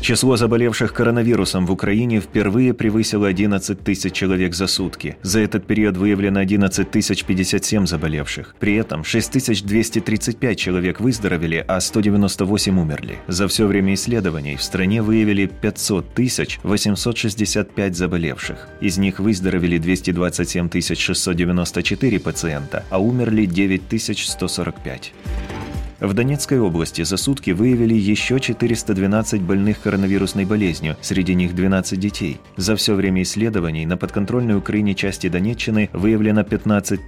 Число заболевших коронавирусом в Украине впервые превысило 11 тысяч человек за сутки. За этот период выявлено 11 тысяч 57 заболевших. При этом 6235 человек выздоровели, а 198 умерли. За все время исследований в стране выявили 500 тысяч 865 заболевших. Из них выздоровели 227 694 пациента, а умерли 9145. В Донецкой области за сутки выявили еще 412 больных коронавирусной болезнью, среди них 12 детей. За все время исследований на подконтрольной Украине части Донеччины выявлено 15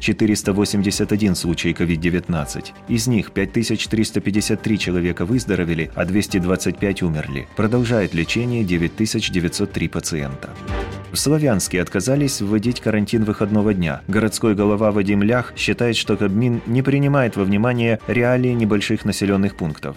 481 случай COVID-19. Из них 5353 человека выздоровели, а 225 умерли. Продолжает лечение 9903 пациента. В Славянске отказались вводить карантин выходного дня. Городской голова Вадим Лях считает, что Кабмин не принимает во внимание реалии небольших населенных пунктов.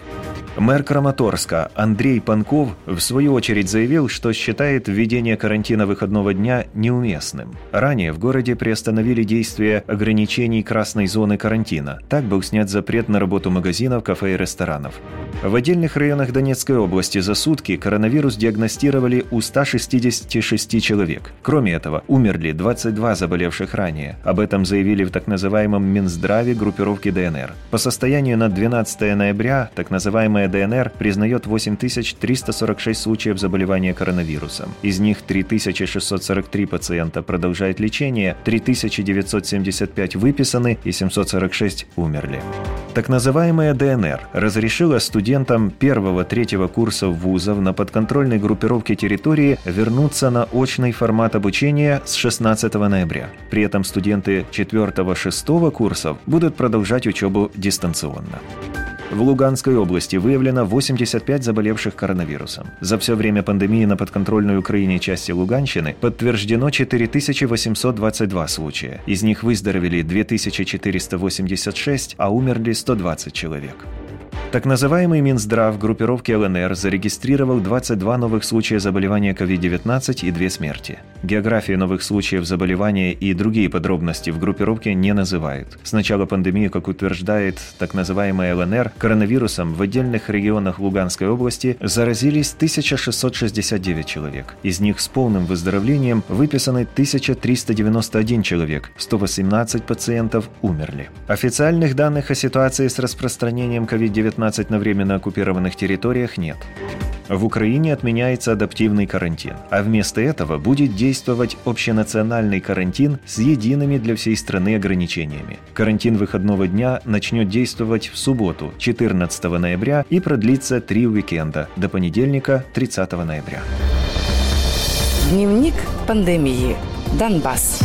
Мэр Краматорска Андрей Панков в свою очередь заявил, что считает введение карантина выходного дня неуместным. Ранее в городе приостановили действие ограничений красной зоны карантина. Так был снят запрет на работу магазинов, кафе и ресторанов. В отдельных районах Донецкой области за сутки коронавирус диагностировали у 166 человек. Кроме этого, умерли 22 заболевших ранее. Об этом заявили в так называемом Минздраве группировки ДНР. По состоянию на 12 ноября так называемая Система ДНР признает 8346 случаев заболевания коронавирусом. Из них 3643 пациента продолжают лечение, 3975 выписаны и 746 умерли. Так называемая ДНР разрешила студентам первого-третьего курсов вузов на подконтрольной группировке территории вернуться на очный формат обучения с 16 ноября. При этом студенты 4-6 курсов будут продолжать учебу дистанционно. В Луганской области выявлено 85 заболевших коронавирусом. За все время пандемии на подконтрольной Украине части Луганщины подтверждено 4822 случая. Из них выздоровели 2486, а умерли 120 человек. Так называемый Минздрав группировки ЛНР зарегистрировал 22 новых случая заболевания COVID-19 и две смерти. Географии новых случаев заболевания и другие подробности в группировке не называют. С начала пандемии, как утверждает так называемая ЛНР, коронавирусом в отдельных регионах Луганской области заразились 1669 человек. Из них с полным выздоровлением выписаны 1391 человек, 118 пациентов умерли. Официальных данных о ситуации с распространением COVID-19 19 на временно оккупированных территориях нет. В Украине отменяется адаптивный карантин, а вместо этого будет действовать общенациональный карантин с едиными для всей страны ограничениями. Карантин выходного дня начнет действовать в субботу, 14 ноября, и продлится три уикенда до понедельника, 30 ноября. Дневник пандемии. Донбасс.